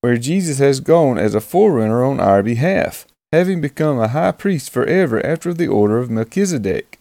where Jesus has gone as a forerunner on our behalf, having become a high priest forever after the order of Melchizedek.